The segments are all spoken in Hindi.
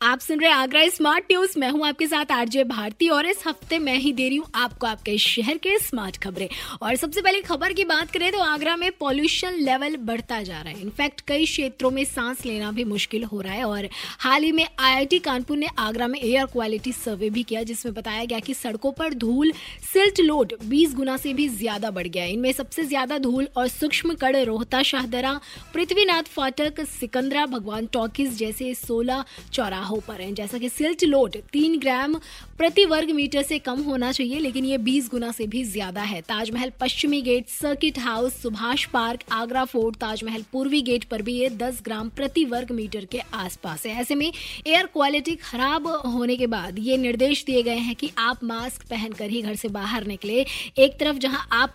आप सुन रहे आगरा स्मार्ट न्यूज़ मैं हूँ आपके साथ आरजे भारती और इस हफ़्ते मैं ही दे रही हूँ आपको आपके शहर के स्मार्ट खबरें। और सबसे पहले खबर की बात करें तो आगरा में पॉल्यूशन लेवल बढ़ता जा रहा है। इनफैक्ट कई क्षेत्रों में सांस लेना भी मुश्किल हो रहा है और हाल ही में आईआईटी कानपुर ने आगरा में एयर क्वालिटी सर्वे भी किया, जिसमें बताया गया कि सड़कों पर धूल सिल्ट लोड बीस गुना से भी ज़्यादा बढ़ गया इनमें सबसे ज़्यादा धूल और सूक्ष्म कड़ रोहता शाहदरा पृथ्वीनाथ, फाटक, सिकंदरा, भगवान टॉकीज जैसे सोलह चौराहों पर हैं। जैसा कि सिल्ट लोड तीन ग्राम प्रति वर्ग मीटर से कम होना चाहिए, लेकिन ये 20 गुना से भी ज़्यादा है। ताजमहल पश्चिमी gate, circuit house, Subhash park, Agra fort, Taj Mahal पूर्वी गेट पर भी ये 10 ग्राम प्रति वर्ग मीटर के आसपास है। ऐसे में एयर क्वालिटी खराब होने के बाद ये निर्देश दिए गए हैं कि आप मास्क पहनकर ही घर से बाहर निकले। एक तरफ़ जहाँ आप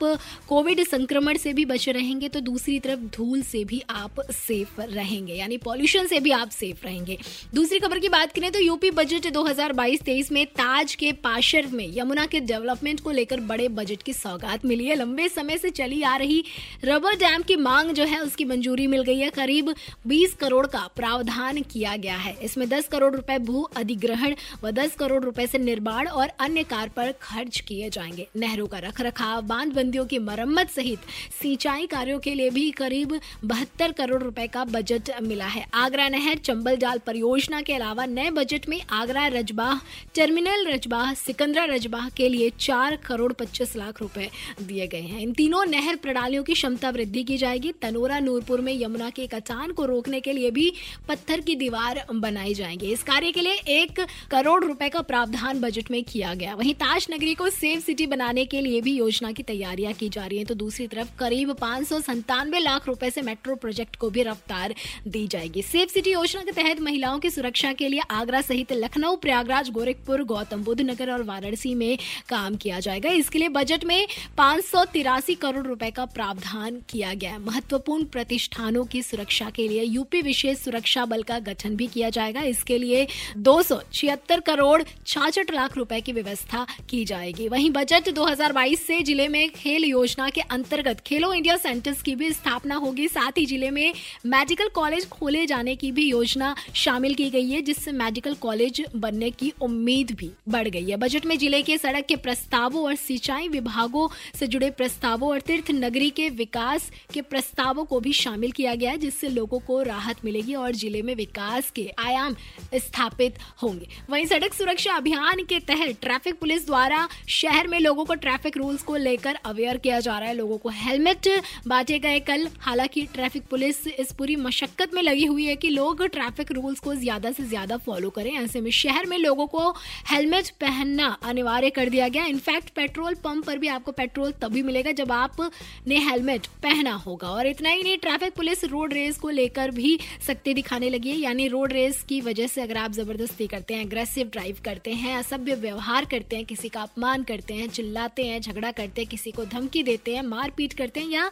कोविड संक्रमण से भी बचे रहेंगे तो दूसरी तरफ़ धूल से भी आप सेफ़ रहेंगे, यानी पॉल्यूशन से भी आप सेफ़ रहेंगे। दूसरी खबर की बात करें तो यूपी बजट 2022-23 में ताज के पाशर में यमुना के डेवलपमेंट को लेकर बड़े बजट की सौगात मिली है। लंबे समय से चली आ रही रबर डैम की मांग जो है, उसकी मंजूरी मिल गई है। करीब 20 करोड़ का प्रावधान किया गया है। इसमें 10 करोड़ रुपए भू अधिग्रहण व 10 करोड़ रुपए से निर्माण और अन्य कार्य पर खर्च किए जाएँगे। नहरों का रखरखाव, बांधबंदियों की मरम्मत सहित सिंचाई कार्यों के लिए भी करीब बहत्तर करोड़ रुपए का बजट मिला है। आगरा नहर चंबल जाल परियोजना के अलावा नए बजट में आगरा रजबाह, टर्मिनल रजबाह, सिकंदरा रजबाह के लिए चार करोड़ पच्चीस लाख रुपए दिए गए हैं। इन तीनों नहर प्रणालियों की क्षमता वृद्धि की जाएगी। तनोरा, नूरपुर में यमुना के कटान को रोकने के लिए भी पत्थर की दीवार बनाई जाएगी। इस कार्य के लिए एक करोड़ रुपए का प्रावधान बजट में किया गया। वहीं ताज नगरी को सेफ़ सिटी बनाने के लिए भी योजना की तैयारियाँ की जा रही है। तो दूसरी तरफ़ करीब पाँच लाख रुपए से मेट्रो प्रोजेक्ट को भी रफ्तार दी जाएगी। सेफ़ सिटी योजना के तहत महिलाओं की सुरक्षा के लिए आगरा सहित लखनऊ, प्रयागराज, गोरखपुर, गौतम बुद्ध नगर और वाराणसी में काम किया जाएगा। इसके लिए बजट में पाँच करोड़ रुपए का प्रावधान किया गया है। महत्वपूर्ण प्रतिष्ठानों की सुरक्षा के लिए यूपी विशेष सुरक्षा बल का गठन भी किया जाएगा। इसके लिए दो सौ छिहत्तर करोड़ छाछठ लाख रुपए की व्यवस्था की जाएगी। वहीं बजट 2022 से ज़िले में खेल योजना के अंतर्गत खेलो इंडिया सेंटर्स की भी स्थापना होगी। साथ ही ज़िले में मेडिकल कॉलेज खोले जाने की भी योजना शामिल की गई है जिससे मेडिकल कॉलेज बनने की उम्मीद भी बढ़ गई है। बजट में ज़िले के सड़क के प्रस्तावों और सिंचाई विभागों से जुड़े प्रस्तावों और तीर्थ नगरी के विकास के प्रस्तावों को भी शामिल किया गया है, जिससे लोगों को राहत मिलेगी और ज़िले में विकास के आयाम स्थापित होंगे। वहीं सड़क सुरक्षा अभियान के तहत ट्रैफ़िक पुलिस द्वारा शहर में लोगों को ट्रैफ़िक रूल्स को लेकर अवेयर किया जा रहा है। लोगों को हेलमेट बांटे गए कल। हालाँकि ट्रैफ़िक पुलिस इस पूरी मशक्कत में लगी हुई है कि लोग ट्रैफ़िक रूल्स को ज़्यादा से ज़्यादा फॉलो करें। ऐसे में शहर में लोगों को हेलमेट पहनना अनिवार्य कर दिया गया। इनफैक्ट पेट्रोल पंप पर भी आपको पेट्रोल तभी मिलेगा जब आपने हेलमेट पहना होगा। और इतना ही नहीं ट्रैफ़िक पुलिस रोड रेस को लेकर भी सख्ती दिखाने लगी है। यानी रोड रेस की वजह से अगर आप ज़बरदस्ती करते हैं अग्रेसिव ड्राइव करते हैं, असभ्य व्यवहार करते हैं, किसी का अपमान करते हैं, चिल्लाते हैं, झगड़ा करते हैं, किसी को धमकी देते हैं, मारपीट करते हैं या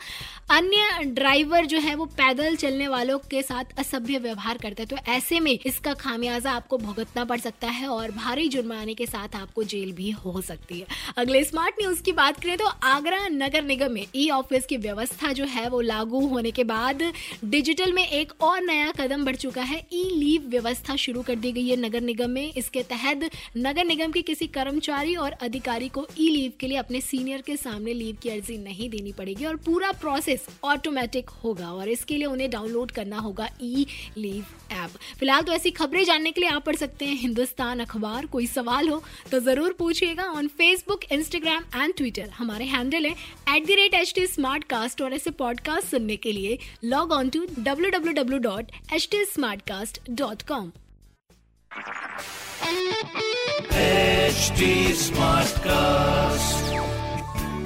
अन्य ड्राइवर जो है, वो पैदल चलने वालों के साथ असभ्य व्यवहार करते हैं तो ऐसे में इसका खामियाजा आपको भुगतना पड़ सकता है और भारी जुर्माने के साथ आपको जेल भी हो सकती है। अगले स्मार्ट न्यूज़ की बात करें तो आगरा नगर निगम में ई ऑफ़िस की व्यवस्था जो है वो लागू होने के बाद डिजिटल में एक और नया कदम बढ़ चुका है। ई लीव व्यवस्था शुरू कर दी गई है नगर निगम में। इसके तहत नगर निगम के किसी कर्मचारी और अधिकारी को ई लीव के लिए अपने सीनियर के सामने लीव की अर्जी नहीं देनी पड़ेगी और पूरा प्रोसेस ऑटोमेटिक होगा और इसके लिए उन्हें डाउनलोड करना होगा ई लीव ऐप। फ़िलहाल तो ऐसी खबरें जानने के लिए आप पढ़ सकते हैं हिंदुस्तान अखबार। कोई सवाल हो तो ज़रूर पूछिएगा on Facebook Instagram and Twitter हमारे हैंडल है at rate H T smart cast और ऐसे पॉडकास्ट सुनने के लिए log on to W W W dot H T smart cast dot com.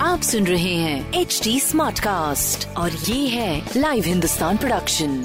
आप सुन रहे हैं एच डी स्मार्ट कास्ट और ये है लाइव हिंदुस्तान प्रोडक्शन